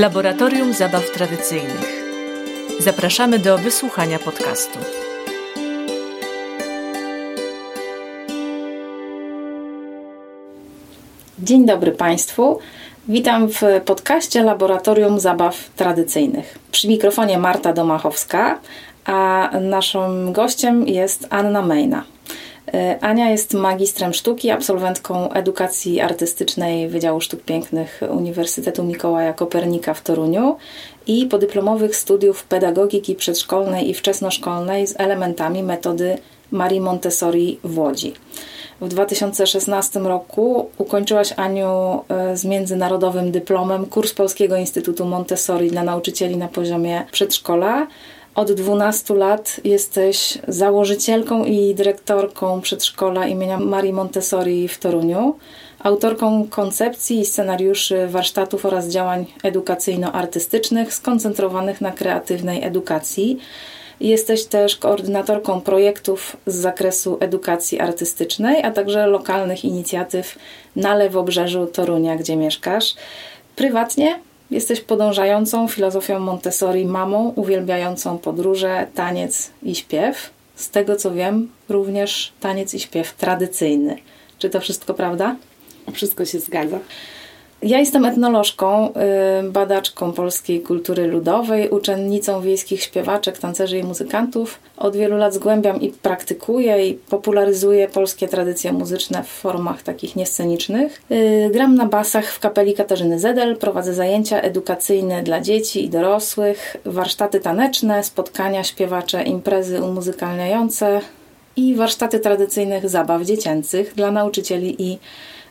Laboratorium Zabaw Tradycyjnych. Zapraszamy do wysłuchania podcastu. Dzień dobry Państwu. Witam w podcaście Laboratorium Zabaw Tradycyjnych. Przy mikrofonie Marta Domachowska, a naszym gościem jest Anna Mejna. E, Ania jest magistrem sztuki, absolwentką edukacji artystycznej Wydziału Sztuk Pięknych Uniwersytetu Mikołaja Kopernika w Toruniu i podyplomowych studiów pedagogiki przedszkolnej i wczesnoszkolnej z elementami metody Marii Montessori w Łodzi. W 2016 roku ukończyłaś Aniu e, z międzynarodowym dyplomem kurs Polskiego Instytutu Montessori dla nauczycieli na poziomie przedszkola od 12 lat jesteś założycielką i dyrektorką przedszkola imienia Marii Montessori w Toruniu, autorką koncepcji i scenariuszy warsztatów oraz działań edukacyjno-artystycznych skoncentrowanych na kreatywnej edukacji. Jesteś też koordynatorką projektów z zakresu edukacji artystycznej, a także lokalnych inicjatyw na lewobrzeżu Torunia, gdzie mieszkasz. Prywatnie Jesteś podążającą filozofią Montessori mamą, uwielbiającą podróże, taniec i śpiew. Z tego co wiem, również taniec i śpiew tradycyjny. Czy to wszystko prawda? Wszystko się zgadza. Ja jestem etnolożką, y, badaczką polskiej kultury ludowej, uczennicą wiejskich śpiewaczek, tancerzy i muzykantów. Od wielu lat zgłębiam i praktykuję i popularyzuję polskie tradycje muzyczne w formach takich niescenicznych. Y, gram na basach w kapeli Katarzyny Zedel, prowadzę zajęcia edukacyjne dla dzieci i dorosłych, warsztaty taneczne, spotkania śpiewacze, imprezy umuzykalniające i warsztaty tradycyjnych zabaw dziecięcych dla nauczycieli i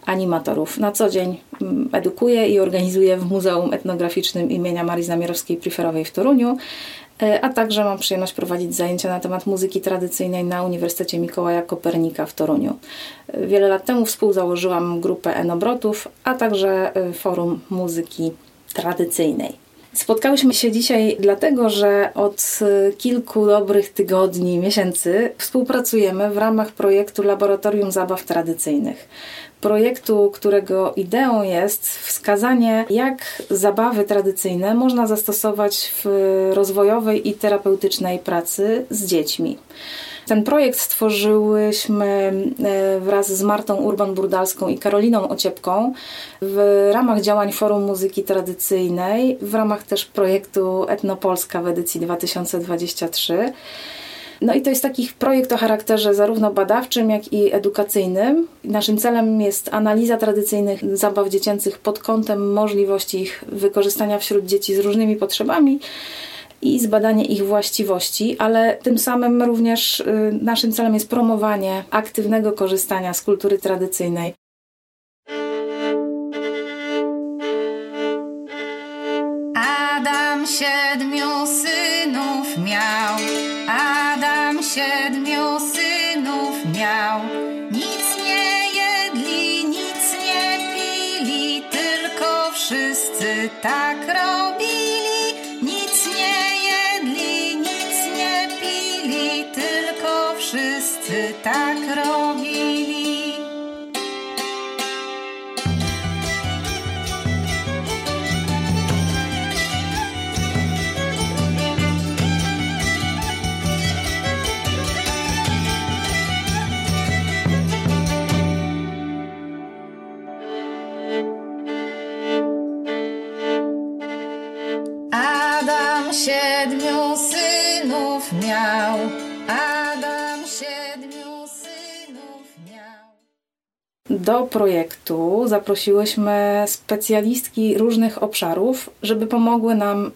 animatorów. Na co dzień mm, edukuję i organizuję w Muzeum Etnograficznym imienia Marii Zamierowskiej-Priferowej w Toruniu, e, a także mam przyjemność prowadzić zajęcia na temat muzyki tradycyjnej na Uniwersytecie Mikołaja Kopernika w Toruniu. E, wiele lat temu współzałożyłam grupę Enobrotów, a także e, Forum Muzyki Tradycyjnej. Spotkałyśmy się dzisiaj dlatego, że od kilku dobrych tygodni, miesięcy współpracujemy w ramach projektu Laboratorium Zabaw Tradycyjnych projektu, którego ideą jest wskazanie, jak zabawy tradycyjne można zastosować w rozwojowej i terapeutycznej pracy z dziećmi. Ten projekt stworzyłyśmy e, wraz z Martą Urban-Burdalską i Karoliną Ociepką w ramach działań Forum Muzyki Tradycyjnej, w ramach też projektu Etnopolska w edycji 2023. No i to jest taki projekt o charakterze zarówno badawczym, jak i edukacyjnym. Naszym celem jest analiza tradycyjnych zabaw dziecięcych pod kątem możliwości ich wykorzystania wśród dzieci z różnymi potrzebami i zbadanie ich właściwości, ale tym samym również y, naszym celem jest promowanie aktywnego korzystania z kultury tradycyjnej. Do projektu zaprosiłyśmy specjalistki różnych obszarów, żeby pomogły nam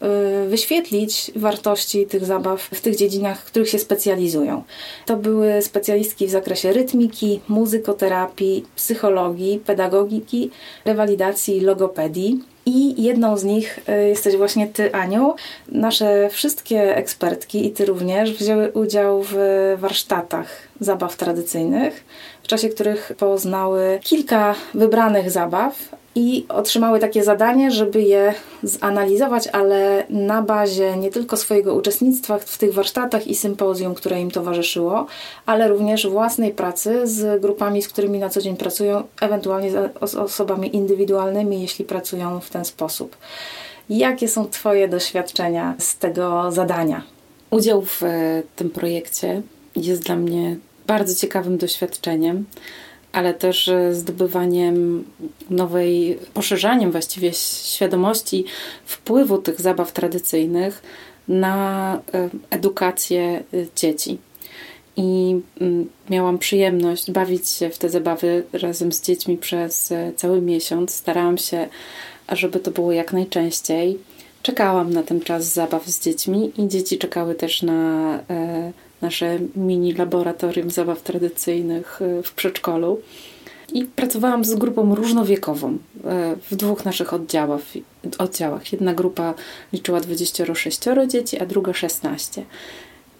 y, wyświetlić wartości tych zabaw w tych dziedzinach, w których się specjalizują. To były specjalistki w zakresie rytmiki, muzykoterapii, psychologii, pedagogiki, rewalidacji, logopedii. I jedną z nich y, jesteś właśnie Ty, Aniu. Nasze wszystkie ekspertki i Ty również wzięły udział w warsztatach zabaw tradycyjnych, w czasie których poznały kilka wybranych zabaw, i otrzymały takie zadanie, żeby je zanalizować, ale na bazie nie tylko swojego uczestnictwa w tych warsztatach i sympozjum, które im towarzyszyło, ale również własnej pracy z grupami, z którymi na co dzień pracują, ewentualnie z osobami indywidualnymi, jeśli pracują w ten sposób. Jakie są Twoje doświadczenia z tego zadania? Udział w e, tym projekcie jest dla mnie bardzo ciekawym doświadczeniem, ale też e, zdobywaniem nowej, poszerzaniem właściwie świadomości wpływu tych zabaw tradycyjnych na e, edukację dzieci. I mm, miałam przyjemność bawić się w te zabawy razem z dziećmi przez cały miesiąc. Starałam się, żeby to było jak najczęściej czekałam na ten czas zabaw z dziećmi i dzieci czekały też na e, nasze mini laboratorium zabaw tradycyjnych e, w przedszkolu. I pracowałam z grupą równowiekową e, w dwóch naszych oddziałach. oddziałach. Jedna grupa liczyła 26 dzieci, a druga 16.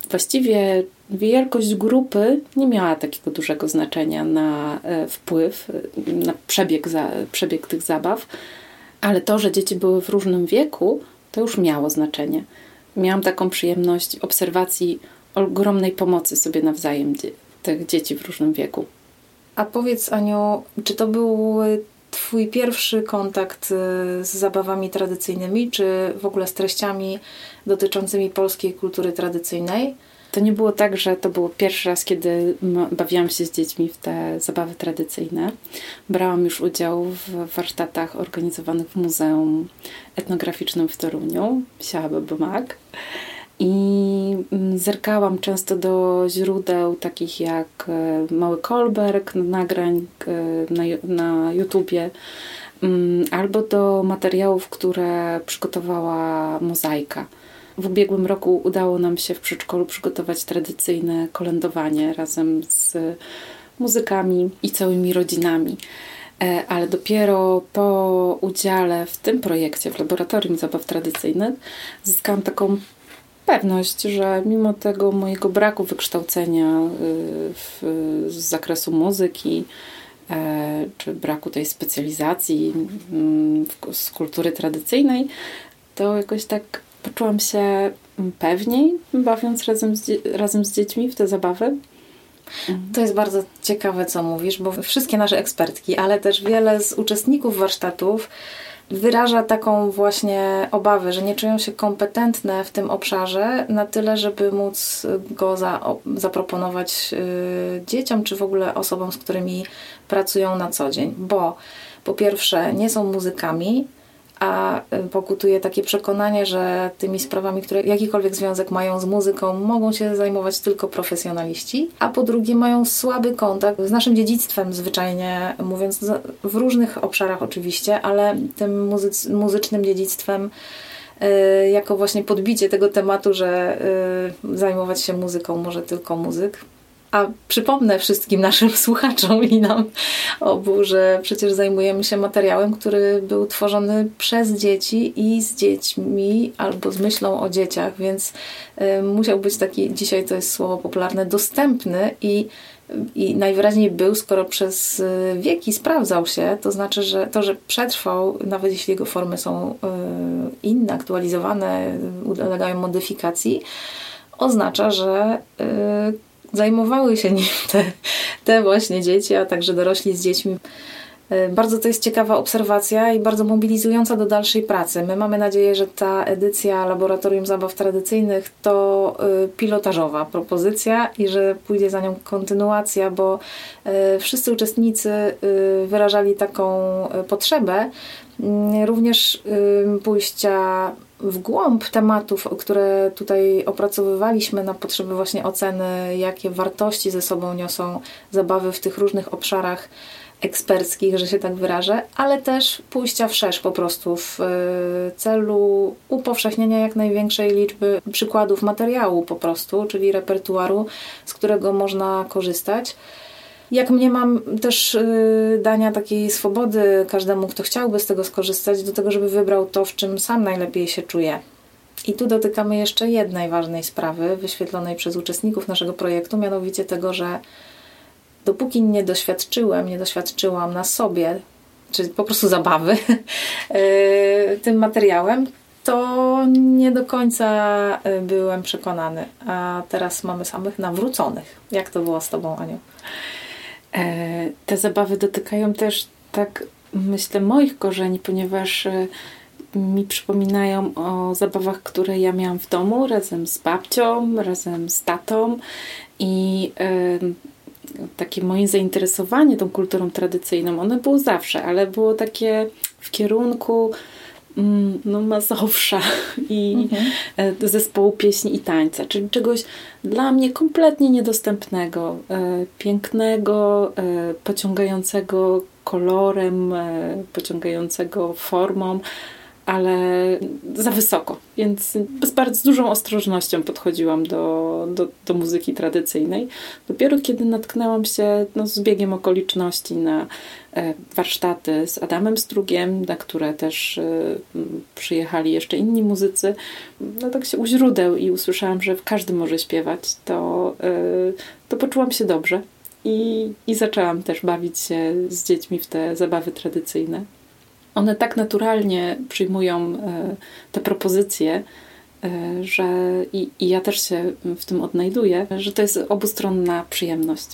Właściwie wielkość grupy nie miała takiego dużego znaczenia na wpływ, na przebieg, za, przebieg tych zabaw, ale to, że dzieci były w różnym wieku, to już miało znaczenie. Miałam taką przyjemność obserwacji ogromnej pomocy sobie nawzajem tych dzieci w różnym wieku. A powiedz, Aniu, czy to był Twój pierwszy kontakt y, z zabawami tradycyjnymi, czy w ogóle z treściami dotyczącymi polskiej kultury tradycyjnej? To nie było tak, że to był pierwszy raz, kiedy bawiłam się z dziećmi w te zabawy tradycyjne. Brałam już udział w warsztatach organizowanych w Muzeum Etnograficznym w Toruniu, Siałaby Mag. I mm, zerkałam często do źródeł takich jak e, Mały Kolberg, nagrań e, na, na YouTubie, mm, albo do materiałów, które przygotowała Mozaika w ubiegłym roku udało nam się w przedszkolu przygotować tradycyjne kolędowanie razem z muzykami i całymi rodzinami. E, ale dopiero po udziale w tym projekcie, w Laboratorium Zabaw Tradycyjnych, zyskałam taką pewność, że mimo tego mojego braku wykształcenia y, w, z zakresu muzyki, e, czy braku tej specjalizacji z kultury tradycyjnej, to jakoś tak poczułam się pewniej, bawiąc razem z, razem z dziećmi w te zabawy. To jest bardzo ciekawe, co mówisz, bo wszystkie nasze ekspertki, ale też wiele z uczestników warsztatów wyraża taką właśnie obawę, że nie czują się kompetentne w tym obszarze na tyle, żeby móc go za, zaproponować y, dzieciom, czy w ogóle osobom, z którymi pracują na co dzień. Bo po pierwsze, nie są muzykami, a y, pokutuje takie przekonanie, że tymi sprawami, które jakikolwiek związek mają z muzyką, mogą się zajmować tylko profesjonaliści, a po drugie mają słaby kontakt z naszym dziedzictwem, zwyczajnie mówiąc, w różnych obszarach oczywiście, ale tym muzyc muzycznym dziedzictwem y, jako właśnie podbicie tego tematu, że y, zajmować się muzyką może tylko muzyk. A przypomnę wszystkim naszym słuchaczom i nam obu, że przecież zajmujemy się materiałem, który był tworzony przez dzieci i z dziećmi albo z myślą o dzieciach, więc y, musiał być taki, dzisiaj to jest słowo popularne, dostępny i i najwyraźniej był, skoro przez y, wieki sprawdzał się, to znaczy, że to, że przetrwał, nawet jeśli jego formy są y, inne, aktualizowane, ulegają modyfikacji, oznacza, że zajmowały się nim te, te właśnie dzieci, a także dorośli z dziećmi. E, bardzo to jest ciekawa obserwacja i bardzo mobilizująca do dalszej pracy. My mamy nadzieję, że ta edycja Laboratorium Zabaw Tradycyjnych to e, pilotażowa propozycja i że pójdzie za nią kontynuacja, bo e, wszyscy uczestnicy wyrażali taką potrzebę również pójścia w głąb tematów, które tutaj opracowywaliśmy na potrzeby właśnie oceny, jakie wartości ze sobą niosą zabawy w tych różnych obszarach eksperckich, że się tak wyrażę, ale też pójścia wszerz po prostu w e, celu upowszechnienia jak największej liczby przykładów materiału po prostu, czyli repertuaru, z którego można korzystać. Jak mnie mam też y, dania takiej swobody każdemu, kto chciałby z tego skorzystać, do tego, żeby wybrał to, w czym sam najlepiej się czuje. I tu dotykamy jeszcze jednej ważnej sprawy, wyświetlonej przez uczestników naszego projektu, mianowicie tego, że dopóki nie doświadczyłem, nie doświadczyłam na sobie, czy po prostu zabawy y, tym materiałem, to nie do końca y, byłem przekonany. A teraz mamy samych nawróconych. Jak to było z Tobą, Aniu? E, te zabawy dotykają też tak, myślę, moich korzeni, ponieważ e, mi przypominają o zabawach, które ja miałam w domu razem z babcią, razem z tatą i takie moje zainteresowanie tą kulturą tradycyjną, one było zawsze, ale było takie w kierunku no, Mazowsza i mhm. E, zespołu pieśni i tańca, czyli czegoś dla mnie kompletnie niedostępnego, e, pięknego, e, pociągającego kolorem, pociągającego formą, ale za wysoko. Więc z bardzo dużą ostrożnością podchodziłam do, do, do muzyki tradycyjnej. Dopiero kiedy natknęłam się no, z biegiem okoliczności na e, warsztaty z Adamem Strugiem, na które też e, przyjechali jeszcze inni muzycy, no tak się u źródeł i usłyszałam, że każdy może śpiewać, to, e, to poczułam się dobrze. I, I zaczęłam też bawić się z dziećmi w te zabawy tradycyjne one tak naturalnie przyjmują te propozycje, że i, i ja też się w tym odnajduję, że to jest obustronna przyjemność.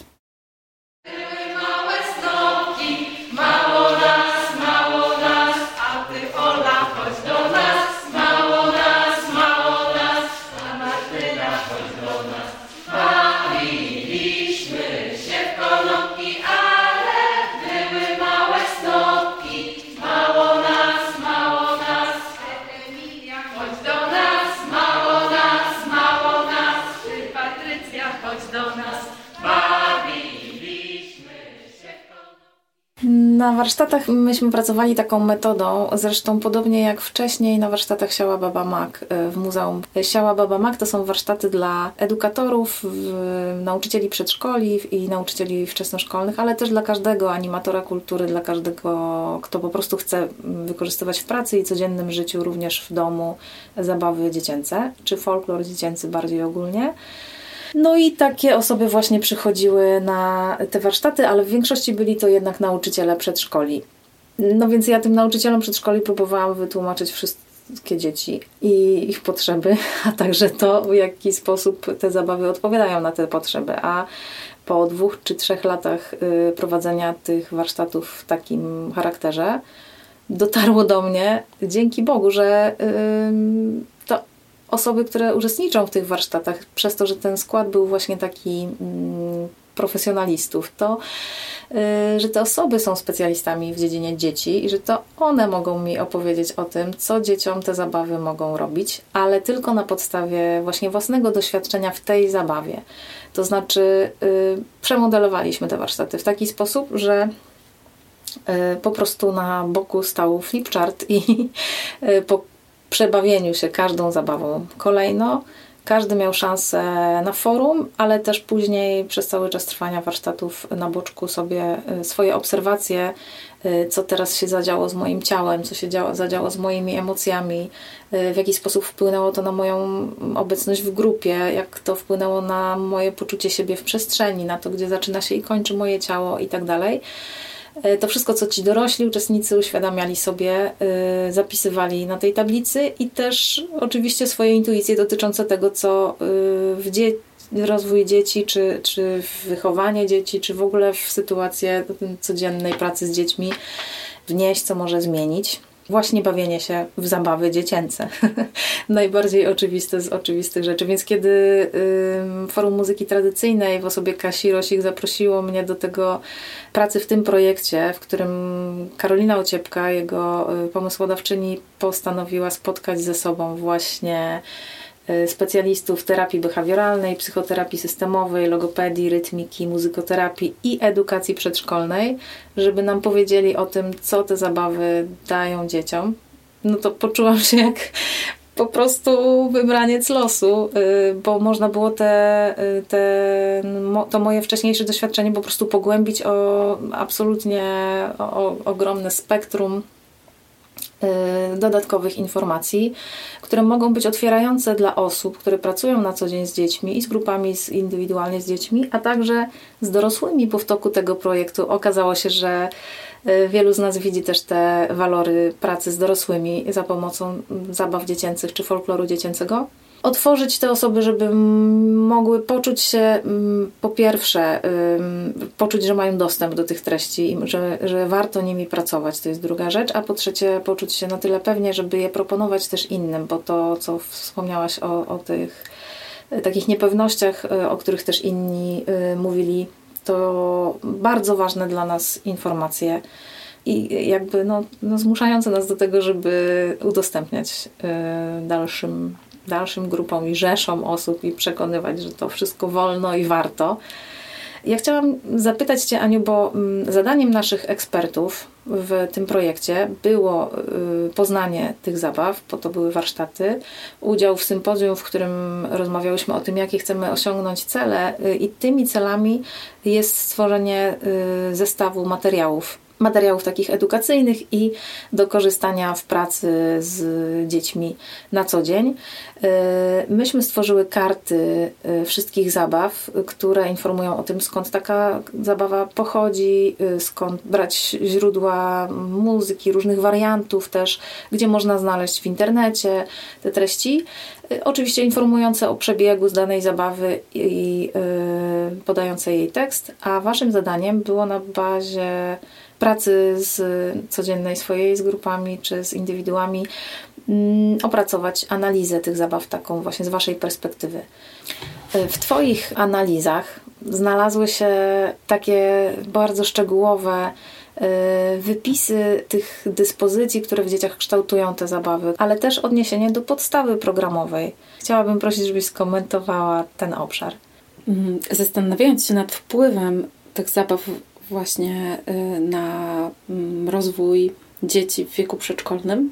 Na warsztatach myśmy pracowali taką metodą, zresztą podobnie jak wcześniej na warsztatach Siała Baba Mak e, w muzeum. Siała Baba Mak to są warsztaty dla edukatorów, nauczycieli przedszkoli i nauczycieli wczesnoszkolnych, ale też dla każdego animatora kultury, dla każdego, kto po prostu chce wykorzystywać w pracy i codziennym życiu, również w domu, zabawy dziecięce, czy folklor dziecięcy bardziej ogólnie. No i takie osoby właśnie przychodziły na te warsztaty, ale w większości byli to jednak nauczyciele przedszkoli. No więc ja tym nauczycielom przedszkoli próbowałam wytłumaczyć wszystkie dzieci i ich potrzeby, a także to, w jaki sposób te zabawy odpowiadają na te potrzeby. A po dwóch czy trzech latach y, prowadzenia tych warsztatów w takim charakterze, dotarło do mnie, dzięki Bogu, że osoby, które uczestniczą w tych warsztatach, przez to, że ten skład był właśnie taki mm, profesjonalistów, to y, że te osoby są specjalistami w dziedzinie dzieci i że to one mogą mi opowiedzieć o tym, co dzieciom te zabawy mogą robić, ale tylko na podstawie właśnie własnego doświadczenia w tej zabawie. To znaczy, y, przemodelowaliśmy te warsztaty w taki sposób, że y, po prostu na boku stał flipchart i po przebawieniu się każdą zabawą kolejno. Każdy miał szansę na forum, ale też później przez cały czas trwania warsztatów na boczku sobie y, swoje obserwacje, y, co teraz się zadziało z moim ciałem, co się działo, zadziało z moimi emocjami, y, w jaki sposób wpłynęło to na moją obecność w grupie, jak to wpłynęło na moje poczucie siebie w przestrzeni, na to, gdzie zaczyna się i kończy moje ciało i tak dalej. E, to wszystko, co ci dorośli uczestnicy uświadamiali sobie, e, zapisywali na tej tablicy i też oczywiście swoje intuicje dotyczące tego, co e, w dzie rozwój dzieci, czy, czy wychowanie dzieci, czy w ogóle w sytuację codziennej pracy z dziećmi wnieść, co może zmienić właśnie bawienie się w zabawy dziecięce. Najbardziej oczywiste z oczywistych rzeczy. Więc kiedy y, Forum Muzyki Tradycyjnej w osobie Kasi Rosik zaprosiło mnie do tego pracy w tym projekcie, w którym Karolina Ociepka, jego y, pomysłodawczyni, postanowiła spotkać ze sobą właśnie specjalistów terapii behawioralnej, psychoterapii systemowej, logopedii, rytmiki, muzykoterapii i edukacji przedszkolnej, żeby nam powiedzieli o tym, co te zabawy dają dzieciom. No to poczułam się jak po prostu wybraniec losu, y, bo można było te, y, te, to moje wcześniejsze doświadczenie po prostu pogłębić o absolutnie o, ogromne spektrum dodatkowych informacji, które mogą być otwierające dla osób, które pracują na co dzień z dziećmi i z grupami z, indywidualnie z dziećmi, a także z dorosłymi, bo w toku tego projektu okazało się, że y, wielu z nas widzi też te walory pracy z dorosłymi za pomocą zabaw dziecięcych czy folkloru dziecięcego. Otworzyć te osoby, żeby mogły poczuć się po pierwsze, poczuć, że mają dostęp do tych treści i że, że warto nimi pracować, to jest druga rzecz, a po trzecie poczuć się na tyle pewnie, żeby je proponować też innym, bo to, co wspomniałaś o, o tych y, takich niepewnościach, y, o których też inni y, mówili, to bardzo ważne dla nas informacje i jakby no, no zmuszające nas do tego, żeby udostępniać dalszym dalszym grupom i rzeszom osób i przekonywać, że to wszystko wolno i warto. Ja chciałam zapytać Cię, Aniu, bo mm, zadaniem naszych ekspertów w tym projekcie było y, poznanie tych zabaw, po to były warsztaty, udział w sympozjum, w którym rozmawiałyśmy o tym, jakie chcemy osiągnąć cele, y, i tymi celami jest stworzenie y, zestawu materiałów materiałów takich edukacyjnych i do korzystania w pracy z dziećmi na co dzień. E, myśmy stworzyły karty e, wszystkich zabaw, które informują o tym, skąd taka zabawa pochodzi, e, skąd brać źródła muzyki, różnych wariantów też, gdzie można znaleźć w internecie te treści. Oczywiście informujące o przebiegu z danej zabawy i podające jej tekst, a waszym zadaniem było na bazie pracy z codziennej swojej z grupami czy z indywiduami mm, opracować analizę tych zabaw taką właśnie z Waszej perspektywy. W Twoich analizach znalazły się takie bardzo szczegółowe y, wypisy tych dyspozycji, które w dzieciach kształtują te zabawy, ale też odniesienie do podstawy programowej. Chciałabym prosić, żebyś skomentowała ten obszar. Mm, zastanawiając się nad wpływem tych zabaw właśnie y, na mm, rozwój dzieci w wieku przedszkolnym.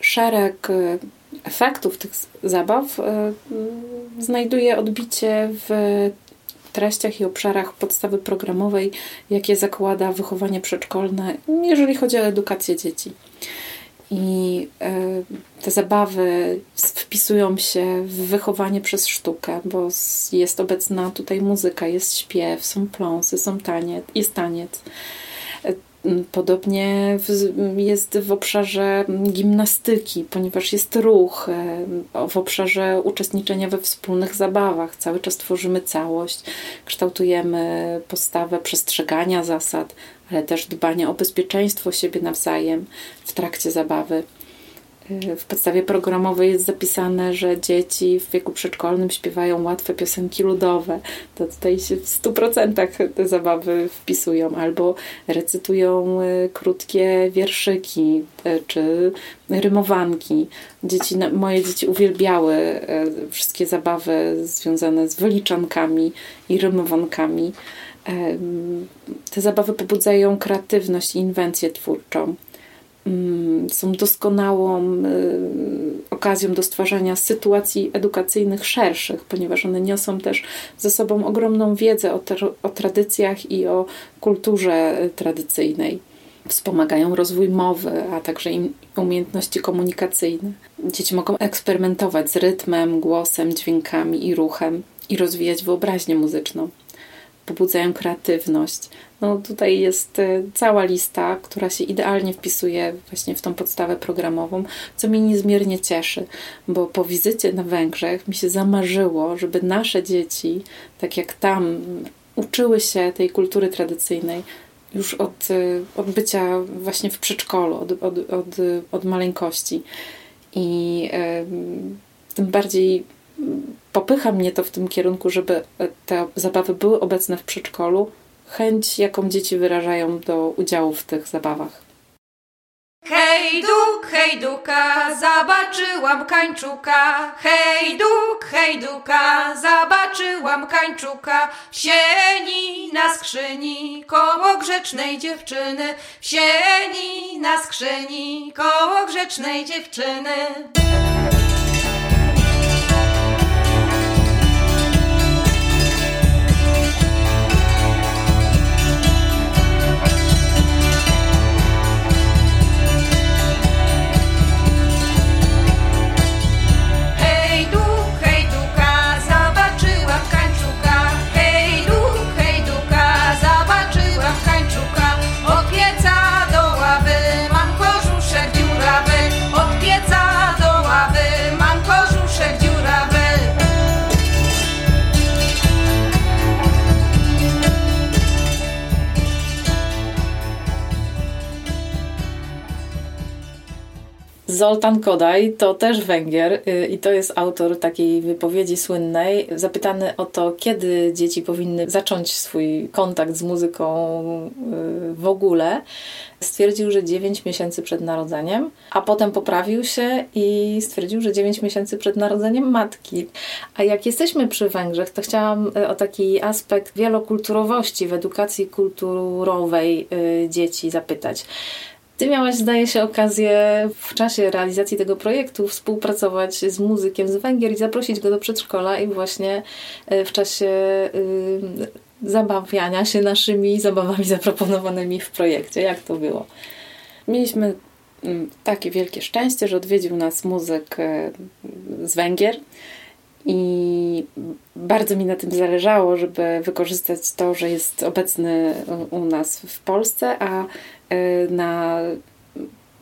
Szereg y, efektów tych zabaw y, znajduje odbicie w treściach i obszarach podstawy programowej, jakie zakłada wychowanie przedszkolne, jeżeli chodzi o edukację dzieci. I e, te zabawy wpisują się w wychowanie przez sztukę, bo jest obecna tutaj muzyka, jest śpiew, są pląsy, są taniec, jest taniec. E, podobnie jest w obszarze gimnastyki, ponieważ jest ruch, e, w obszarze uczestniczenia we wspólnych zabawach. Cały czas tworzymy całość, kształtujemy postawę przestrzegania zasad, ale też dbania o bezpieczeństwo siebie nawzajem w trakcie zabawy. Y, w podstawie programowej jest zapisane, że dzieci w wieku przedszkolnym śpiewają łatwe piosenki ludowe. To tutaj się w 100% te zabawy wpisują, albo recytują y, krótkie wierszyki y, czy rymowanki. Dzieci, moje dzieci uwielbiały wszystkie zabawy związane z wyliczankami i rymowankami. Te zabawy pobudzają kreatywność i inwencję twórczą. Mm, są doskonałą okazją do stwarzania sytuacji edukacyjnych szerszych, ponieważ one niosą też ze sobą ogromną wiedzę o, o tradycjach i o kulturze tradycyjnej. Wspomagają rozwój mowy, a także umiejętności komunikacyjne. Dzieci mogą eksperymentować z rytmem, głosem, dźwiękami i ruchem i rozwijać wyobraźnię muzyczną pobudzają kreatywność. No tutaj jest e, cała lista, która się idealnie wpisuje właśnie w tą podstawę programową, co mnie niezmiernie cieszy, bo po wizycie na Węgrzech mi się zamarzyło, żeby nasze dzieci, tak jak tam uczyły się tej kultury tradycyjnej, już od, e, od bycia właśnie w przedszkolu, od, od, od, od maleńkości. I y, tym bardziej popycha mnie to w tym kierunku, żeby te zabawy były obecne w przedszkolu, chęć, jaką dzieci wyrażają do udziału w tych zabawach. Hej duk, hej duka, zobaczyłam kańczuka. Hej duk, hej duka, zobaczyłam kańczuka. W sieni na skrzyni, koło grzecznej dziewczyny. W sieni na skrzyni, koło grzecznej dziewczyny. Zoltan Kodaj to też Węgier y, i to jest autor takiej wypowiedzi słynnej. Zapytany o to, kiedy dzieci powinny zacząć swój kontakt z muzyką y, w ogóle, stwierdził, że 9 miesięcy przed narodzeniem, a potem poprawił się i stwierdził, że 9 miesięcy przed narodzeniem matki. A jak jesteśmy przy Węgrzech, to chciałam y, o taki aspekt wielokulturowości w edukacji kulturowej dzieci zapytać. Ty miałaś, zdaje się, okazję w czasie realizacji tego projektu współpracować z muzykiem z Węgier i zaprosić go do przedszkola i właśnie e, w czasie y, zabawiania się naszymi zabawami zaproponowanymi w projekcie. Jak to było? Mieliśmy mm, takie wielkie szczęście, że odwiedził nas muzyk e, z Węgier i bardzo mi na tym zależało, żeby wykorzystać to, że jest obecny u nas w Polsce, a na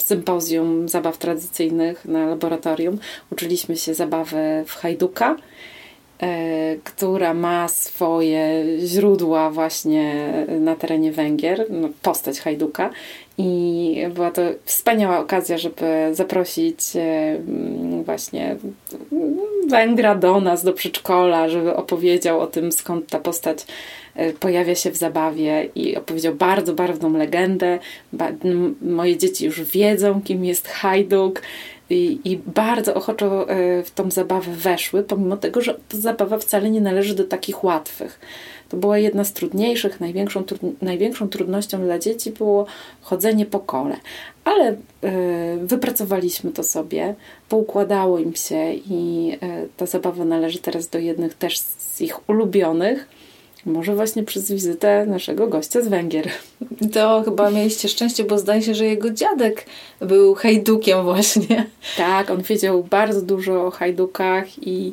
sympozjum zabaw tradycyjnych na laboratorium uczyliśmy się zabawy w hajduka, e, która ma swoje źródła właśnie na terenie Węgier, no, postać hajduka. I była to wspaniała okazja, żeby zaprosić e, właśnie Węgra do nas, do przedszkola, żeby opowiedział o tym, skąd ta postać pojawia się w zabawie i opowiedział bardzo barwną legendę. Moje dzieci już wiedzą, kim jest Hajduk i, i bardzo ochoczo e, w tą zabawę weszły, pomimo tego, że ta zabawa wcale nie należy do takich łatwych. To była jedna z trudniejszych, największą, największą trudnością dla dzieci było chodzenie po kole. Ale y, wypracowaliśmy to sobie, poukładało im się i y, ta zabawa należy teraz do jednych też z ich ulubionych. Może właśnie przez wizytę naszego gościa z Węgier. To chyba mieliście szczęście, bo zdaje się, że jego dziadek był hajdukiem właśnie. Tak, on wiedział bardzo dużo o hajdukach i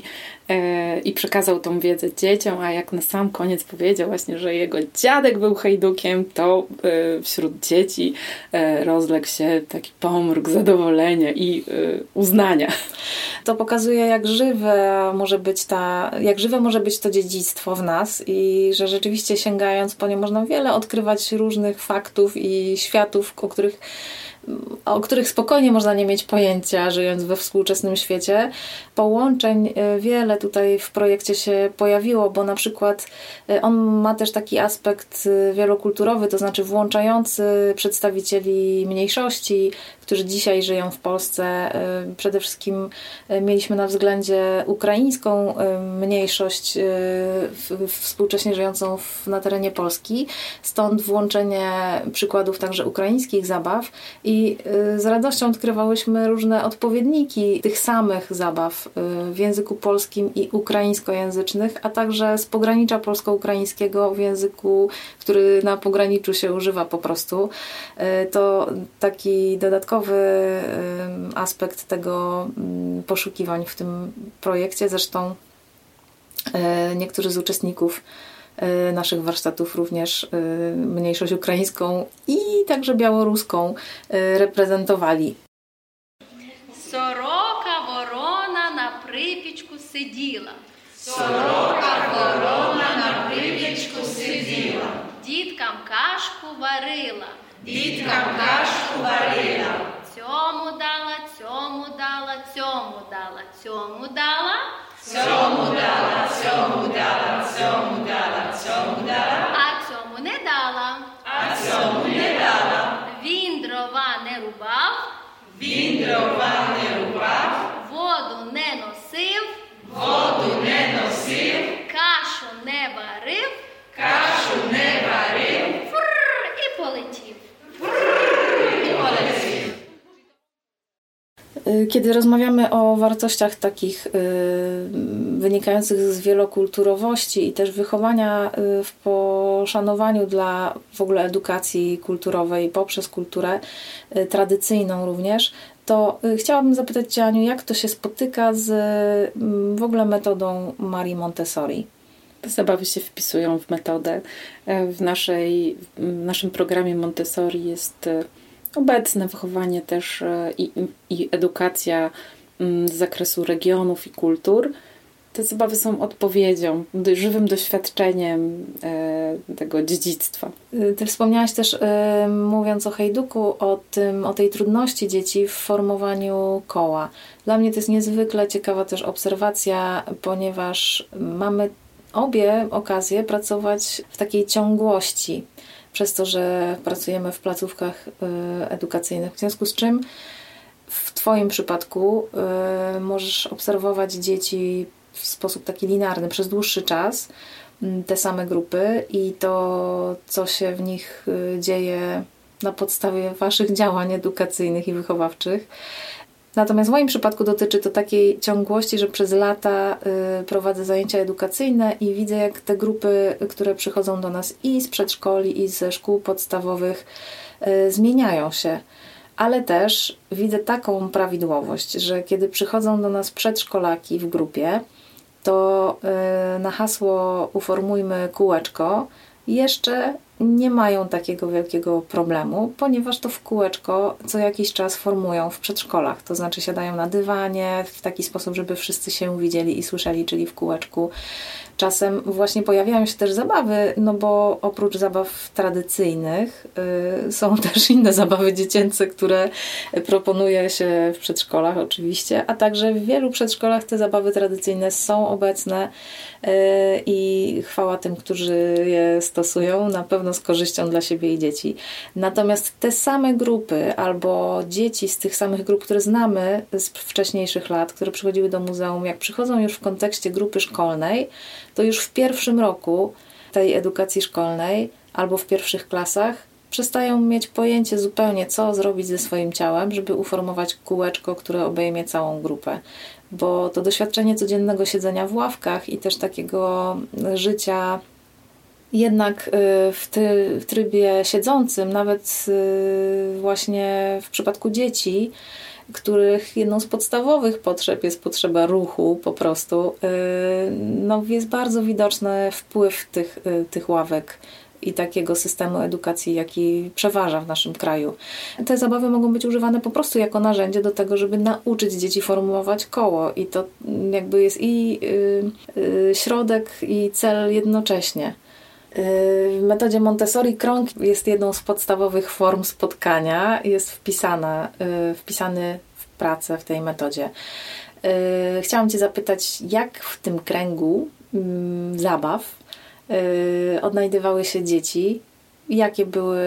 i przekazał tą wiedzę dzieciom, a jak na sam koniec powiedział właśnie, że jego dziadek był hejdukiem, to e, wśród dzieci e, rozległ się taki pomruk zadowolenia i uznania. To pokazuje, jak żywe może być ta, jak żywe może być to dziedzictwo w nas i że rzeczywiście sięgając po nie można wiele odkrywać różnych faktów i światów, o których o których spokojnie można nie mieć pojęcia, żyjąc we współczesnym świecie. Połączeń e, wiele tutaj w projekcie się pojawiło, bo na przykład e, on ma też taki aspekt e, wielokulturowy, to znaczy włączający przedstawicieli mniejszości, którzy dzisiaj żyją w Polsce. Przede wszystkim mieliśmy na względzie ukraińską mniejszość współcześnie żyjącą na terenie Polski, stąd włączenie przykładów także ukraińskich zabaw i i y, z radością odkrywałyśmy różne odpowiedniki tych samych zabaw y, w języku polskim i ukraińskojęzycznych, a także z pogranicza polsko-ukraińskiego w języku, który na pograniczu się używa po prostu. Y, to taki dodatkowy aspekt tego mm, poszukiwań w tym projekcie. Zresztą niektórzy z uczestników naszych warsztatów również e, mniejszość ukraińską i także białoruską e, reprezentowali. Сорока ворона на припічку сиділа. Сорока ворона на припічку сиділа. Діткам кашку варила. Діткам кашку варила. Цьому дала, цьому дала, цьому дала, цьому дала. Цьому дала, цьому дала, цьому дала, дала. Kiedy rozmawiamy o wartościach takich y, wynikających z wielokulturowości i też wychowania y, w poszanowaniu dla w ogóle edukacji kulturowej poprzez kulturę tradycyjną również, to chciałabym zapytać Cię, Aniu, jak to się spotyka z w ogóle metodą Marii Montessori? Te zabawy się wpisują w metodę. E, w, naszej, w naszym programie Montessori jest obecne wychowanie też e, i, i edukacja mm, z zakresu regionów i kultur. te zabawy są odpowiedzią, żywym doświadczeniem e, tego dziedzictwa. Ty wspomniałaś też, e, mówiąc o Hejduku, o, tym, o tej trudności dzieci w formowaniu koła. Dla mnie to jest niezwykle ciekawa też obserwacja, ponieważ mamy obie okazję pracować w takiej ciągłości, przez to, że pracujemy w placówkach e, edukacyjnych. W związku z czym w Twoim przypadku możesz obserwować dzieci w sposób taki linarny przez dłuższy czas mm, te same grupy i to, co się w nich y, dzieje na podstawie Waszych działań edukacyjnych i wychowawczych. Natomiast w moim przypadku dotyczy to takiej ciągłości, że przez lata y, prowadzę zajęcia edukacyjne i widzę, jak te grupy, które przychodzą do nas i z przedszkoli, i ze szkół podstawowych, y, zmieniają się. Ale też widzę taką prawidłowość, że kiedy przychodzą do nas przedszkolaki w grupie, to y, na hasło uformujmy kółeczko jeszcze nie mają takiego wielkiego problemu, ponieważ to w kółeczko co jakiś czas formują w przedszkolach. To znaczy siadają na dywanie w taki sposób, żeby wszyscy się widzieli i słyszeli, czyli w kółeczku. Czasem właśnie pojawiają się też zabawy, no bo oprócz zabaw tradycyjnych y, są też inne zabawy dziecięce, które proponuje się w przedszkolach oczywiście, a także w wielu przedszkolach te zabawy tradycyjne są obecne y, i chwała tym, którzy je stosują, na pewno z korzyścią dla siebie i dzieci. Natomiast te same grupy albo dzieci z tych samych grup, które znamy z wcześniejszych lat, które przychodziły do muzeum, jak przychodzą już w kontekście grupy szkolnej, to już w pierwszym roku tej edukacji szkolnej albo w pierwszych klasach przestają mieć pojęcie zupełnie, co zrobić ze swoim ciałem, żeby uformować kółeczko, które obejmie całą grupę. Bo to doświadczenie codziennego siedzenia w ławkach i też takiego życia jednak y, w, ty, w trybie siedzącym, nawet y, właśnie w przypadku dzieci, których jedną z podstawowych potrzeb jest potrzeba ruchu po prostu, y, no jest bardzo widoczny wpływ tych, y, tych ławek i takiego systemu edukacji, jaki przeważa w naszym kraju. Te zabawy mogą być używane po prostu jako narzędzie do tego, żeby nauczyć dzieci formułować koło i to jakby jest i y, środek i cel jednocześnie. W metodzie Montessori krąg jest jedną z podstawowych form spotkania, jest wpisana, y, wpisany w pracę w tej metodzie. Y, chciałam Cię zapytać, jak w tym kręgu mm, zabaw y, odnajdywały się dzieci? Jakie były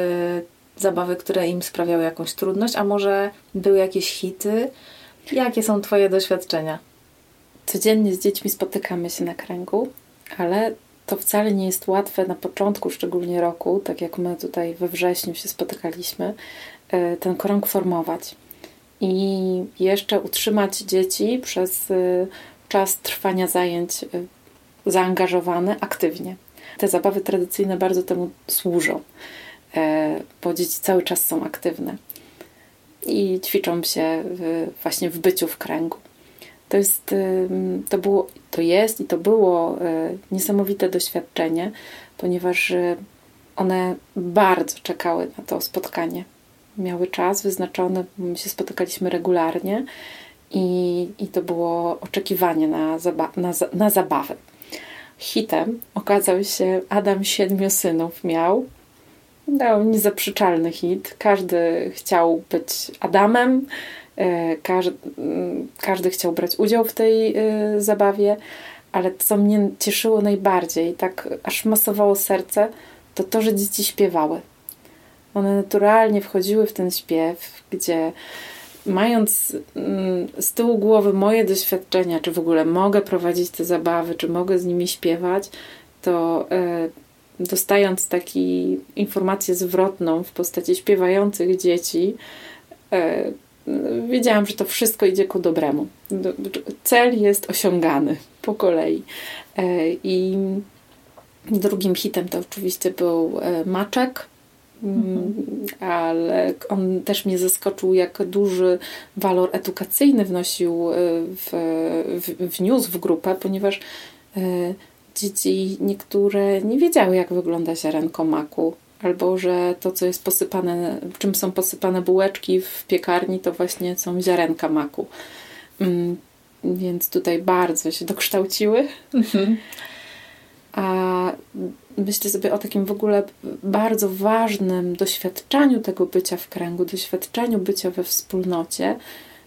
zabawy, które im sprawiały jakąś trudność, a może były jakieś hity? Jakie są Twoje doświadczenia? Codziennie z dziećmi spotykamy się na kręgu, ale to wcale nie jest łatwe na początku, szczególnie roku, tak jak my tutaj we wrześniu się spotykaliśmy, e, ten krąg formować. I jeszcze utrzymać dzieci przez e, czas trwania zajęć e, zaangażowane aktywnie. Te zabawy tradycyjne bardzo temu służą, bo dzieci cały czas są aktywne i ćwiczą się właśnie w byciu w kręgu. To jest, to było, to jest i to było e, niesamowite doświadczenie, ponieważ e, one bardzo czekały na to spotkanie. Miały czas wyznaczony, my się spotykaliśmy regularnie i, i to było oczekiwanie na, zaba na, na zabawę. Hitem okazał się Adam Siedmiu Synów miał. Dał niezaprzeczalny hit. Każdy chciał być Adamem, każdy, mm, każdy chciał brać udział w tej e, zabawie, ale co mnie cieszyło najbardziej, tak aż masowało serce, to to, że dzieci śpiewały. One naturalnie wchodziły w ten śpiew, gdzie mając mm, z tyłu głowy moje doświadczenia, czy w ogóle mogę prowadzić te zabawy, czy mogę z nimi śpiewać, to e, dostając taką informację zwrotną w postaci śpiewających dzieci, wiedziałam, że to wszystko idzie ku dobremu. Cel jest osiągany po kolei. E, I drugim hitem to oczywiście był e, Maczek, mhm. ale on też mnie zaskoczył, jak duży walor edukacyjny wnosił e, w, w, wniósł w grupę, ponieważ dzieci niektóre nie wiedziały, jak wygląda ziarenko maku albo że to, co jest posypane, czym są posypane bułeczki w piekarni, to właśnie są ziarenka maku. Mm, więc tutaj bardzo się dokształciły. A myślę sobie o takim w ogóle bardzo ważnym doświadczeniu tego bycia w kręgu, doświadczeniu bycia we wspólnocie,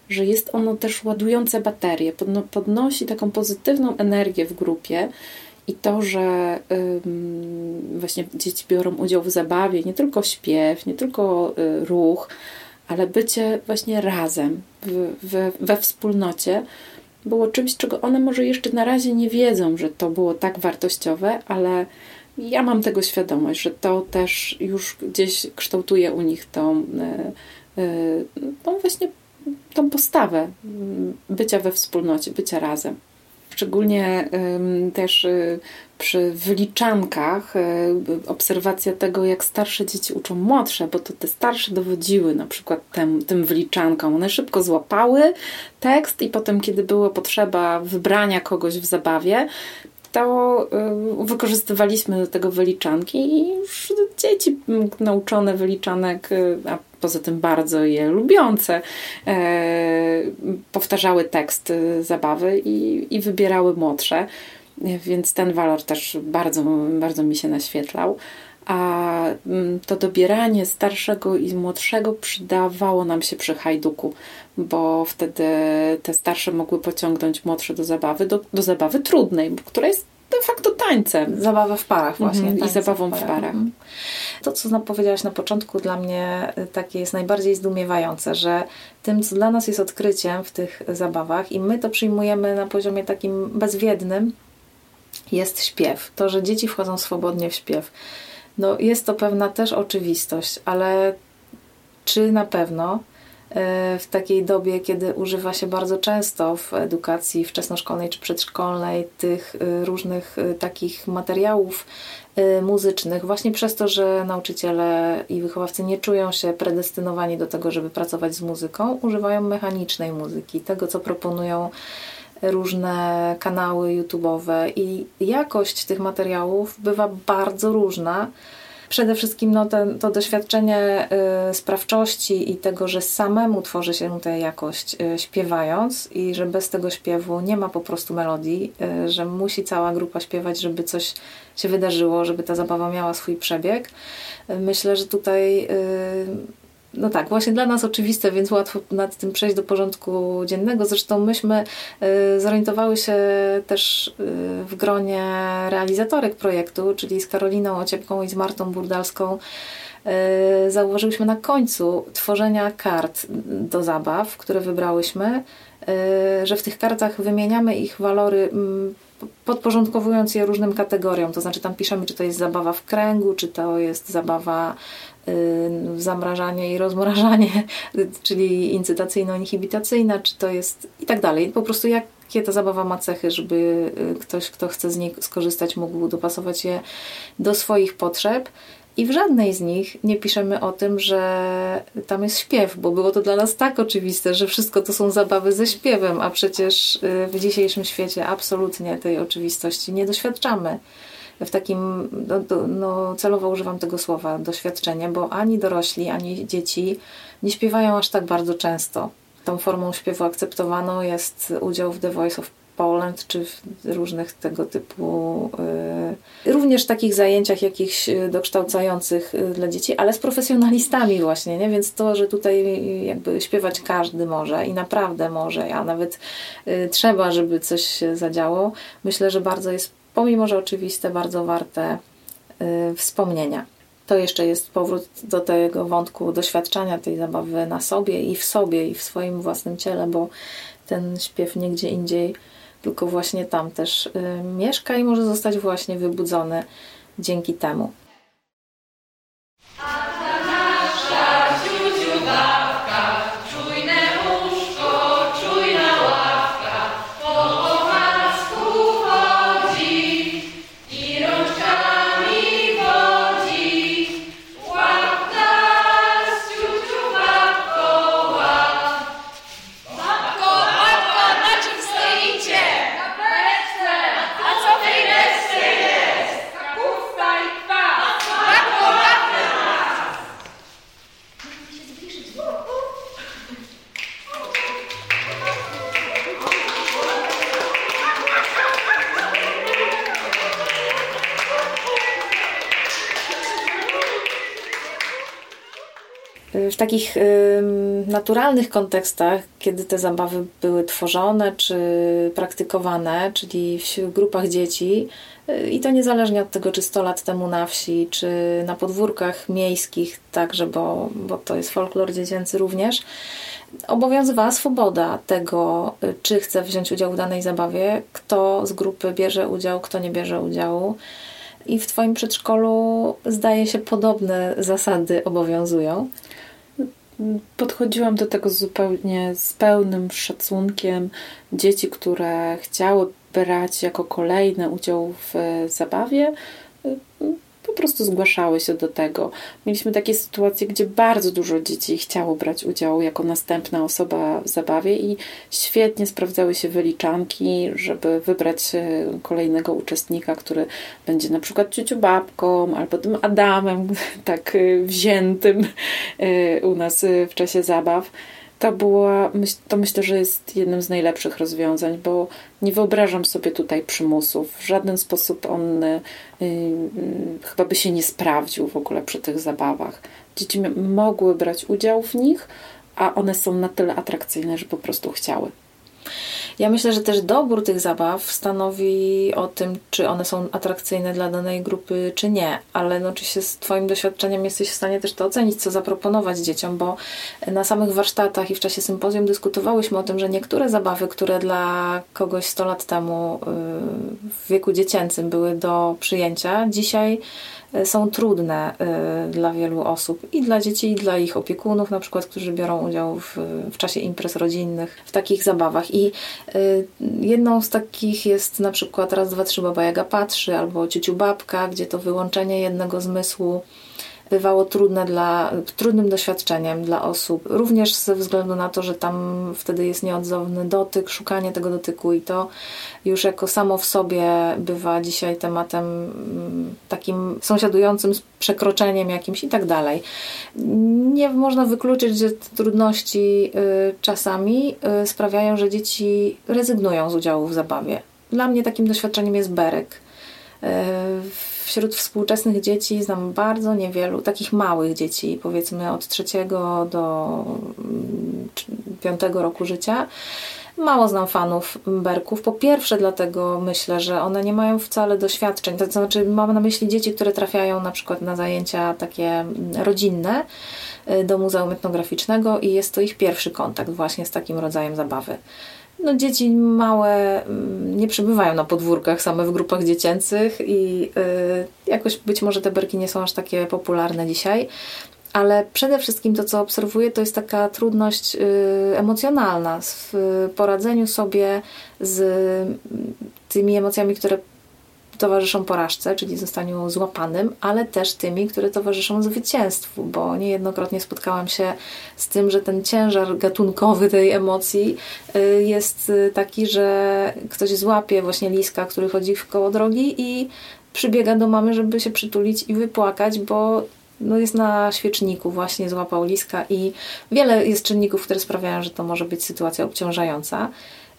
że jest ono też ładujące baterie, podno, podnosi taką pozytywną energię w grupie. I to, że właśnie dzieci biorą udział w zabawie, nie tylko śpiew, nie tylko y, ruch, ale bycie właśnie razem, w, w, we wspólnocie, było czymś, czego one może jeszcze na razie nie wiedzą, że to było tak wartościowe, ale ja mam tego świadomość, że to też już gdzieś kształtuje u nich tą, y, y, tą właśnie tą postawę bycia we wspólnocie, bycia razem. Szczególnie też y, przy wyliczankach y, obserwacja tego, jak starsze dzieci uczą młodsze, bo to te starsze dowodziły na przykład tym, tym wyliczankom. One szybko złapały tekst i potem, kiedy była potrzeba wybrania kogoś w zabawie, to y, wykorzystywaliśmy do tego wyliczanki i już dzieci nauczone wyliczanek, a poza tym bardzo je lubiące, e, powtarzały tekst zabawy i, i wybierały młodsze, więc ten walor też bardzo, bardzo mi się naświetlał. A mm, to dobieranie starszego i młodszego przydawało nam się przy hajduku, bo wtedy te starsze mogły pociągnąć młodsze do zabawy, do, do zabawy trudnej, która jest de facto tańcem. Zabawę w parach właśnie. Mhm, I zabawą w parach. W parach. Mhm. To, co powiedziałaś na początku, dla mnie takie jest najbardziej zdumiewające, że tym, co dla nas jest odkryciem w tych zabawach i my to przyjmujemy na poziomie takim bezwiednym, jest śpiew. To, że dzieci wchodzą swobodnie w śpiew. No, jest to pewna też oczywistość, ale czy na pewno E, w takiej dobie, kiedy używa się bardzo często w edukacji wczesnoszkolnej czy przedszkolnej tych e, różnych e, takich materiałów muzycznych, właśnie przez to, że nauczyciele i wychowawcy nie czują się predestynowani do tego, żeby pracować z muzyką, używają mechanicznej muzyki, tego co proponują różne kanały YouTube'owe i jakość tych materiałów bywa bardzo różna przede wszystkim no, ten, to doświadczenie y, sprawczości i tego, że samemu tworzy się tę jakość y, śpiewając i że bez tego śpiewu nie ma po prostu melodii, y, że musi cała grupa śpiewać, żeby coś się wydarzyło, żeby ta zabawa miała swój przebieg. Y, myślę, że tutaj y, no tak, właśnie dla nas oczywiste, więc łatwo nad tym przejść do porządku dziennego. Zresztą myśmy y, zorientowały się też y, w gronie realizatorek projektu, czyli z Karoliną Ociepką i z Martą Burdalską. Y, zauważyliśmy na końcu tworzenia kart do zabaw, które wybrałyśmy, że w tych kartach wymieniamy ich walory mm, podporządkowując je różnym kategoriom, to znaczy tam piszemy, czy to jest zabawa w kręgu, czy to jest zabawa Y, zamrażanie i rozmrażanie, czyli incytacyjno-inhibitacyjna, czy to jest i tak dalej. Po prostu jakie ta zabawa ma cechy, żeby y, ktoś, kto chce z niej skorzystać, mógł dopasować je do swoich potrzeb. I w żadnej z nich nie piszemy o tym, że tam jest śpiew, bo było to dla nas tak oczywiste, że wszystko to są zabawy ze śpiewem, a przecież y, w dzisiejszym świecie absolutnie tej oczywistości nie doświadczamy w takim, no, no, celowo używam tego słowa, doświadczenie, bo ani dorośli, ani dzieci nie śpiewają aż tak bardzo często. Tą formą śpiewu akceptowaną jest udział w The Voice of Poland, czy w różnych tego typu, y, również takich zajęciach jakichś dokształcających y, dla dzieci, ale z profesjonalistami właśnie, nie? Więc to, że tutaj jakby śpiewać każdy może i naprawdę może, a nawet y, trzeba, żeby coś się zadziało, myślę, że bardzo jest pomimo że oczywiste, bardzo warte y, wspomnienia. To jeszcze jest powrót do tego wątku doświadczania tej zabawy na sobie i w sobie, i w swoim własnym ciele, bo ten śpiew nigdzie indziej, tylko właśnie tam też y, mieszka i może zostać właśnie wybudzony dzięki temu. Takich naturalnych kontekstach, kiedy te zabawy były tworzone czy praktykowane, czyli w grupach dzieci, y, i to niezależnie od tego, czy 100 lat temu na wsi, czy na podwórkach miejskich, także, bo, bo to jest folklor dziecięcy również, obowiązywała swoboda tego, y, czy chce wziąć udział w danej zabawie, kto z grupy bierze udział, kto nie bierze udziału. I w Twoim przedszkolu, zdaje się, podobne zasady obowiązują podchodziłam do tego zupełnie z pełnym szacunkiem. Dzieci, które chciały brać jako kolejny udział w zabawie, po prostu zgłaszały się do tego. Mieliśmy takie sytuacje, gdzie bardzo dużo dzieci chciało brać udział jako następna osoba w zabawie i świetnie sprawdzały się wyliczanki, żeby wybrać e, kolejnego uczestnika, który będzie na przykład ciociu babką albo tym Adamem, tak e, wziętym e, u nas w czasie zabaw to była, to myślę, że jest jednym z najlepszych rozwiązań, bo nie wyobrażam sobie tutaj przymusów. W żaden sposób on yy, chyba by się nie sprawdził w ogóle przy tych zabawach. Dzieci mogły brać udział w nich, a one są na tyle atrakcyjne, że po prostu chciały. Ja myślę, że też dobór tych zabaw stanowi o tym, czy one są atrakcyjne dla danej grupy, czy nie. Ale no, czy się z Twoim doświadczeniem jesteś w stanie też to ocenić, co zaproponować dzieciom, bo na samych warsztatach i w czasie sympozjum dyskutowałyśmy o tym, że niektóre zabawy, które dla kogoś 100 lat temu y, w wieku dziecięcym były do przyjęcia, dzisiaj są trudne y, dla wielu osób i dla dzieci, i dla ich opiekunów, na przykład, którzy biorą udział w, w czasie imprez rodzinnych, w takich zabawach. I y, jedną z takich jest na przykład raz, dwa, trzy Baba Jaga patrzy, albo Ciuciu Babka, gdzie to wyłączenie jednego zmysłu bywało trudne dla, trudnym doświadczeniem dla osób, również ze względu na to, że tam wtedy jest nieodzowny dotyk, szukanie tego dotyku i to już jako samo w sobie bywa dzisiaj tematem mm, takim sąsiadującym z przekroczeniem jakimś i tak dalej. Nie można wykluczyć, że te trudności y, czasami y, sprawiają, że dzieci rezygnują z udziału w zabawie. Dla mnie takim doświadczeniem jest berek. Y, wśród współczesnych dzieci znam bardzo niewielu, takich małych dzieci, powiedzmy od trzeciego do mm, piątego roku życia. Mało znam fanów berków. Po pierwsze, dlatego myślę, że one nie mają wcale doświadczeń. To znaczy, mam na myśli dzieci, które trafiają na przykład na zajęcia takie mm, rodzinne y, do Muzeum Etnograficznego i jest to ich pierwszy kontakt właśnie z takim rodzajem zabawy no, dzieci małe mm, nie przebywają na podwórkach same w grupach dziecięcych i y, jakoś być może te berki nie są aż takie popularne dzisiaj. Ale przede wszystkim to, co obserwuję, to jest taka trudność y, emocjonalna w poradzeniu sobie z mm, tymi emocjami, które towarzyszą porażce, czyli zostaniu złapanym, ale też tymi, które towarzyszą zwycięstwu, bo niejednokrotnie spotkałam się z tym, że ten ciężar gatunkowy tej emocji y, jest y, taki, że ktoś złapie właśnie liska, który chodzi w koło drogi i przybiega do mamy, żeby się przytulić i wypłakać, bo no jest na świeczniku, właśnie złapał liska i wiele jest czynników, które sprawiają, że to może być sytuacja obciążająca.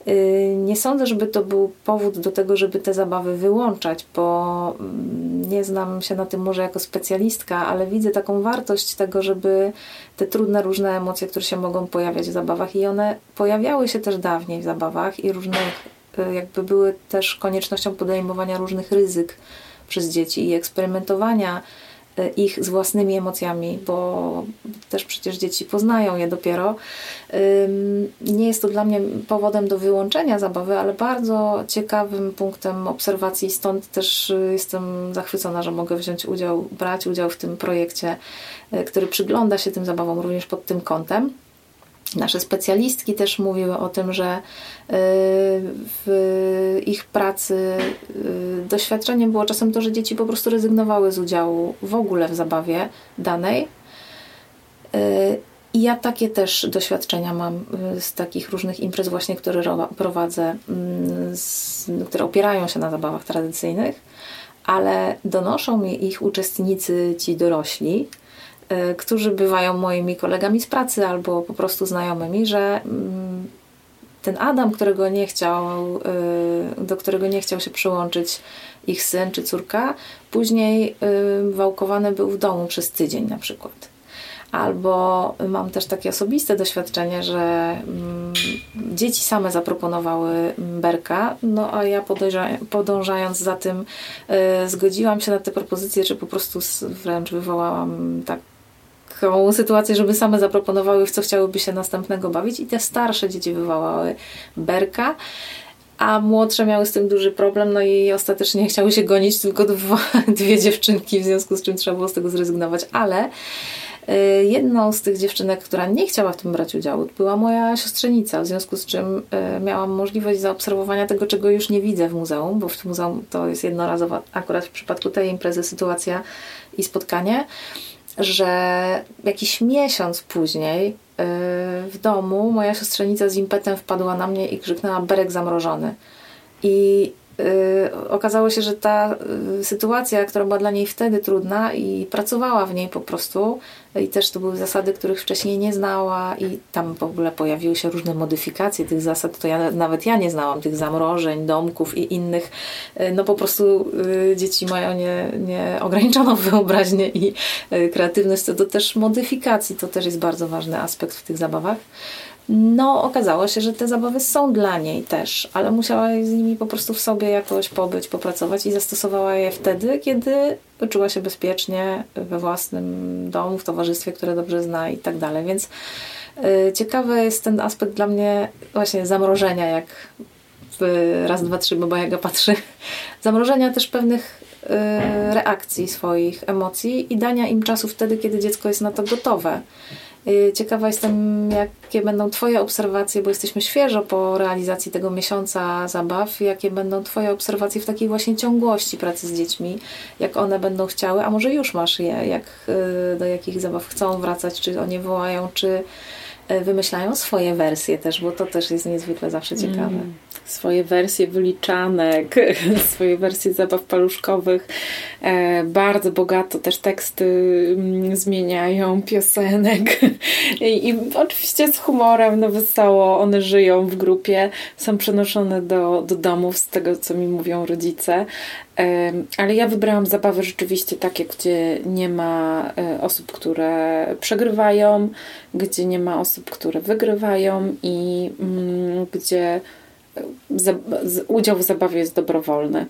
Y, nie sądzę, żeby to był powód do tego, żeby te zabawy wyłączać, bo mm, nie znam się na tym może jako specjalistka, ale widzę taką wartość tego, żeby te trudne, różne emocje, które się mogą pojawiać w zabawach i one pojawiały się też dawniej w zabawach i różnych, jakby były też koniecznością podejmowania różnych ryzyk przez dzieci i eksperymentowania ich z własnymi emocjami, bo też przecież dzieci poznają je dopiero. Nie jest to dla mnie powodem do wyłączenia zabawy, ale bardzo ciekawym punktem obserwacji, stąd też jestem zachwycona, że mogę wziąć udział, brać udział w tym projekcie, e, który przygląda się tym zabawom również pod tym kątem. Nasze specjalistki też mówiły o tym, że y, w ich pracy y, doświadczeniem było czasem to, że dzieci po prostu rezygnowały z udziału w ogóle w zabawie danej. Y, I ja takie też doświadczenia mam z takich różnych imprez, właśnie, które prowadzę, mm, które opierają się na zabawach tradycyjnych, ale donoszą mi ich uczestnicy, ci dorośli, którzy bywają moimi kolegami z pracy albo po prostu znajomymi, że mm, ten Adam, którego nie chciał, y, do którego nie chciał się przyłączyć ich syn czy córka, później y, wałkowany był w domu przez tydzień na przykład. Albo mam też takie osobiste doświadczenie, że mm, dzieci same zaproponowały berka, no a ja podąża, podążając za tym zgodziłam się na te propozycje, czy po prostu wręcz wywołałam tak taką sytuację, żeby same zaproponowały, w co chciałyby się następnego bawić. I te starsze dzieci wywołały berka a młodsze miały z tym duży problem, no i ostatecznie chciały się gonić tylko dwa, dwie dziewczynki, w związku z czym trzeba było z tego zrezygnować, ale y, jedną z tych dziewczynek, która nie chciała w tym brać udziału, była moja siostrzenica, w związku z czym y, miałam możliwość zaobserwowania tego, czego już nie widzę w muzeum, bo w muzeum to jest jednorazowa, akurat w przypadku tej imprezy sytuacja i spotkanie że jakiś miesiąc później yy, w domu moja siostrzenica z impetem wpadła na mnie i krzyknęła berek zamrożony. I Y, okazało się, że ta y, sytuacja, która była dla niej wtedy trudna i pracowała w niej po prostu i też to były zasady, których wcześniej nie znała i tam w ogóle pojawiły się różne modyfikacje tych zasad, to ja, nawet ja nie znałam tych zamrożeń, domków i innych. Y, no po prostu dzieci mają nie, nieograniczoną wyobraźnię i kreatywność co do też modyfikacji, to też jest bardzo ważny aspekt w tych zabawach. No, okazało się, że te zabawy są dla niej też, ale musiała z nimi po prostu w sobie jakoś pobyć, popracować i zastosowała je wtedy, kiedy czuła się bezpiecznie we własnym domu, w towarzystwie, które dobrze zna i tak dalej. Więc y, ciekawy jest ten aspekt dla mnie właśnie zamrożenia, jak w raz, dwa, trzy Baba Jaga patrzy. Zamrożenia też pewnych y, reakcji swoich, emocji i dania im czasu wtedy, kiedy dziecko jest na to gotowe. Y, ciekawa jestem, jakie będą Twoje obserwacje, bo jesteśmy świeżo po realizacji tego miesiąca zabaw. Jakie będą Twoje obserwacje w takiej właśnie ciągłości pracy z dziećmi, jak one będą chciały, a może już masz je, jak, y, do jakich zabaw chcą wracać, czy one wołają, czy wymyślają swoje wersje też, bo to też jest niezwykle zawsze ciekawe. Mm swoje wersje wyliczanek, swoje wersje zabaw paluszkowych. E, bardzo bogato też teksty mm, zmieniają, piosenek. I, I, oczywiście z humorem, no wesoło, one żyją w grupie, są przenoszone do, do domów z tego, co mi mówią rodzice. E, ale ja wybrałam zabawy rzeczywiście takie, gdzie nie ma e, osób, które przegrywają, gdzie nie ma osób, które wygrywają i mm, gdzie udział w zabawie jest dobrowolny.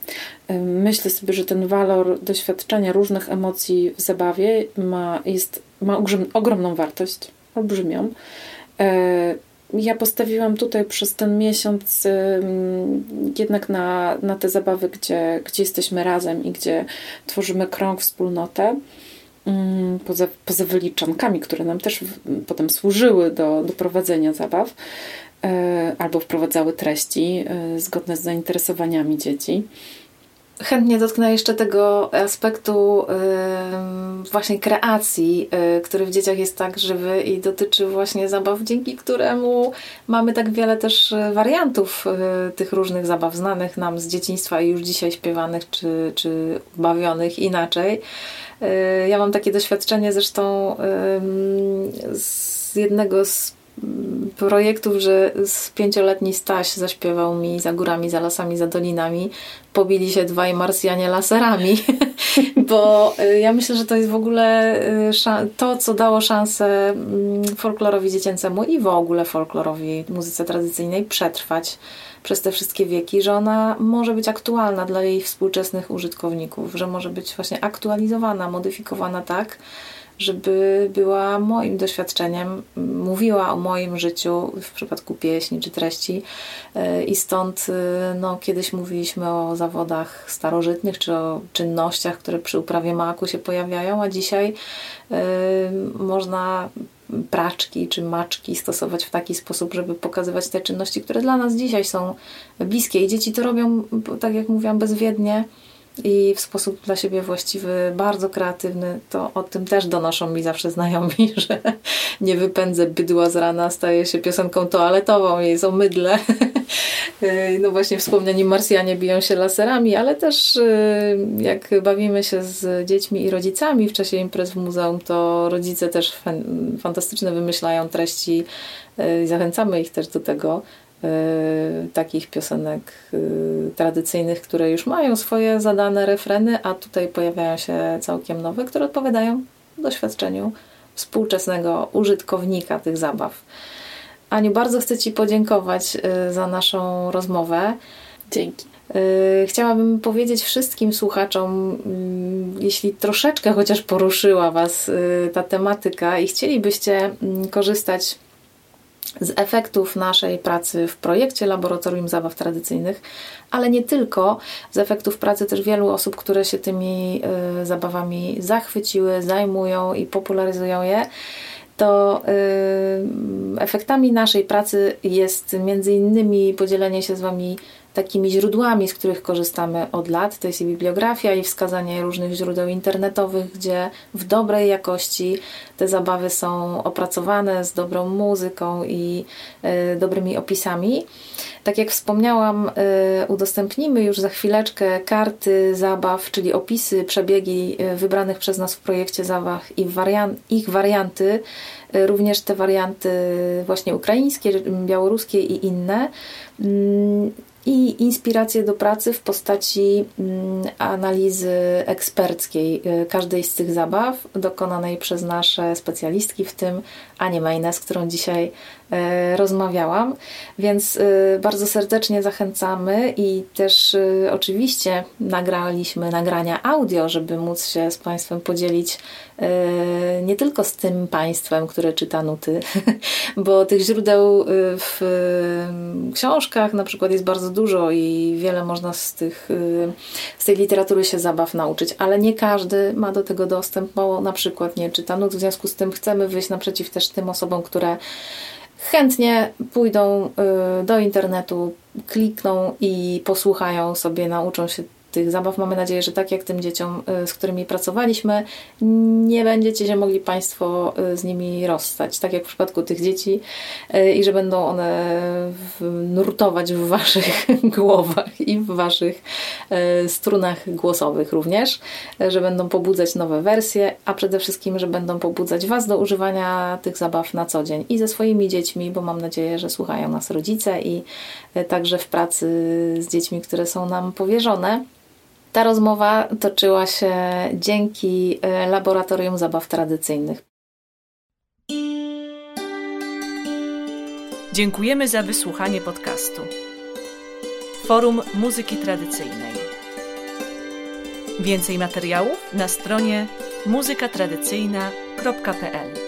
Myślę sobie, że ten walor doświadczenia różnych emocji w zabawie ma, jest, ma ogromną wartość, olbrzymią. Ja postawiłam tutaj przez ten miesiąc jednak na, na te zabawy, gdzie, gdzie jesteśmy razem i gdzie tworzymy krąg, wspólnotę poza, poza wyliczankami, które nam też potem służyły do, do prowadzenia zabaw. E, albo wprowadzały treści e, zgodne z zainteresowaniami dzieci. Chętnie dotknę jeszcze tego aspektu właśnie kreacji, e, który w dzieciach jest tak żywy i dotyczy właśnie zabaw, dzięki któremu mamy tak wiele też wariantów tych różnych zabaw znanych nam z dzieciństwa i już dzisiaj śpiewanych czy, czy bawionych inaczej. Ja mam takie doświadczenie zresztą z jednego z projektów, że z pięcioletni Staś zaśpiewał mi za górami, za lasami, za dolinami. Pobili się dwaj Marsjanie laserami, bo y, ja myślę, że to jest w ogóle y, to, co dało szansę mm, folklorowi dziecięcemu i w ogóle folklorowi, muzyce tradycyjnej przetrwać przez te wszystkie wieki, że ona może być aktualna dla jej współczesnych użytkowników, że może być właśnie aktualizowana, modyfikowana tak, żeby była moim doświadczeniem, mówiła o moim życiu w przypadku pieśni czy treści. E, I stąd e, no, kiedyś mówiliśmy o zawodach starożytnych czy o czynnościach, które przy uprawie maku się pojawiają, a dzisiaj y, można praczki czy maczki stosować w taki sposób, żeby pokazywać te czynności, które dla nas dzisiaj są bliskie. I dzieci to robią, tak jak mówiłam, bezwiednie i w sposób dla siebie właściwy, bardzo kreatywny, to o tym też donoszą mi zawsze znajomi, że nie wypędzę bydła z rana, staje się piosenką toaletową, jej są mydle. No właśnie wspomniani Marsjanie biją się laserami, ale też y, jak bawimy się z dziećmi i rodzicami w czasie imprez w muzeum, to rodzice też fantastyczne wymyślają treści y, i zachęcamy ich też do tego, Y, takich piosenek y, tradycyjnych, które już mają swoje zadane refreny, a tutaj pojawiają się całkiem nowe, które odpowiadają doświadczeniu współczesnego użytkownika tych zabaw. Aniu, bardzo chcę Ci podziękować y, za naszą rozmowę. Dzięki. Y, chciałabym powiedzieć wszystkim słuchaczom, mm, jeśli troszeczkę chociaż poruszyła Was y, ta tematyka i chcielibyście mm, korzystać z efektów naszej pracy w projekcie Laboratorium Zabaw Tradycyjnych, ale nie tylko, z efektów pracy też wielu osób, które się tymi y, zabawami zachwyciły, zajmują i popularyzują je to efektami naszej pracy jest między innymi podzielenie się z Wami takimi źródłami, z których korzystamy od lat. To jest i bibliografia, i wskazanie różnych źródeł internetowych, gdzie w dobrej jakości te zabawy są opracowane z dobrą muzyką i y, dobrymi opisami. Tak jak wspomniałam, y, udostępnimy już za chwileczkę karty zabaw, czyli opisy, przebiegi y, wybranych przez nas w projekcie zabaw i wariant, ich warianty, również te warianty właśnie ukraińskie, białoruskie i inne. I inspiracje do pracy w postaci mm, analizy eksperckiej y, każdej z tych zabaw, dokonanej przez nasze specjalistki, w tym Anię Majnes, z którą dzisiaj rozmawiałam. Więc y, bardzo serdecznie zachęcamy i też oczywiście nagraliśmy nagrania audio, żeby móc się z Państwem podzielić nie tylko z tym Państwem, które czyta nuty, bo tych źródeł w książkach na przykład jest bardzo dużo i wiele można z, tych, z tej literatury się zabaw nauczyć, ale nie każdy ma do tego dostęp, bo na przykład nie czyta nut. W związku z tym chcemy wyjść naprzeciw też tym osobom, które chętnie pójdą y, do internetu, klikną i posłuchają sobie, nauczą się tych zabaw. Mamy nadzieję, że tak jak tym dzieciom, y, z którymi pracowaliśmy, nie będziecie się mogli Państwo y, z nimi rozstać, tak jak w przypadku tych dzieci y, i że będą one nurtować w Waszych głowach i w Waszych strunach głosowych również, że będą pobudzać nowe wersje, a przede wszystkim, że będą pobudzać Was do używania tych zabaw na co dzień i ze swoimi dziećmi, bo mam nadzieję, że słuchają nas rodzice i także w pracy z dziećmi, które są nam powierzone. Ta rozmowa toczyła się dzięki e, Laboratorium Zabaw Tradycyjnych. Dziękujemy za wysłuchanie podcastu. Forum Muzyki Tradycyjnej. Więcej materiałów na stronie muzykatradycyjna.pl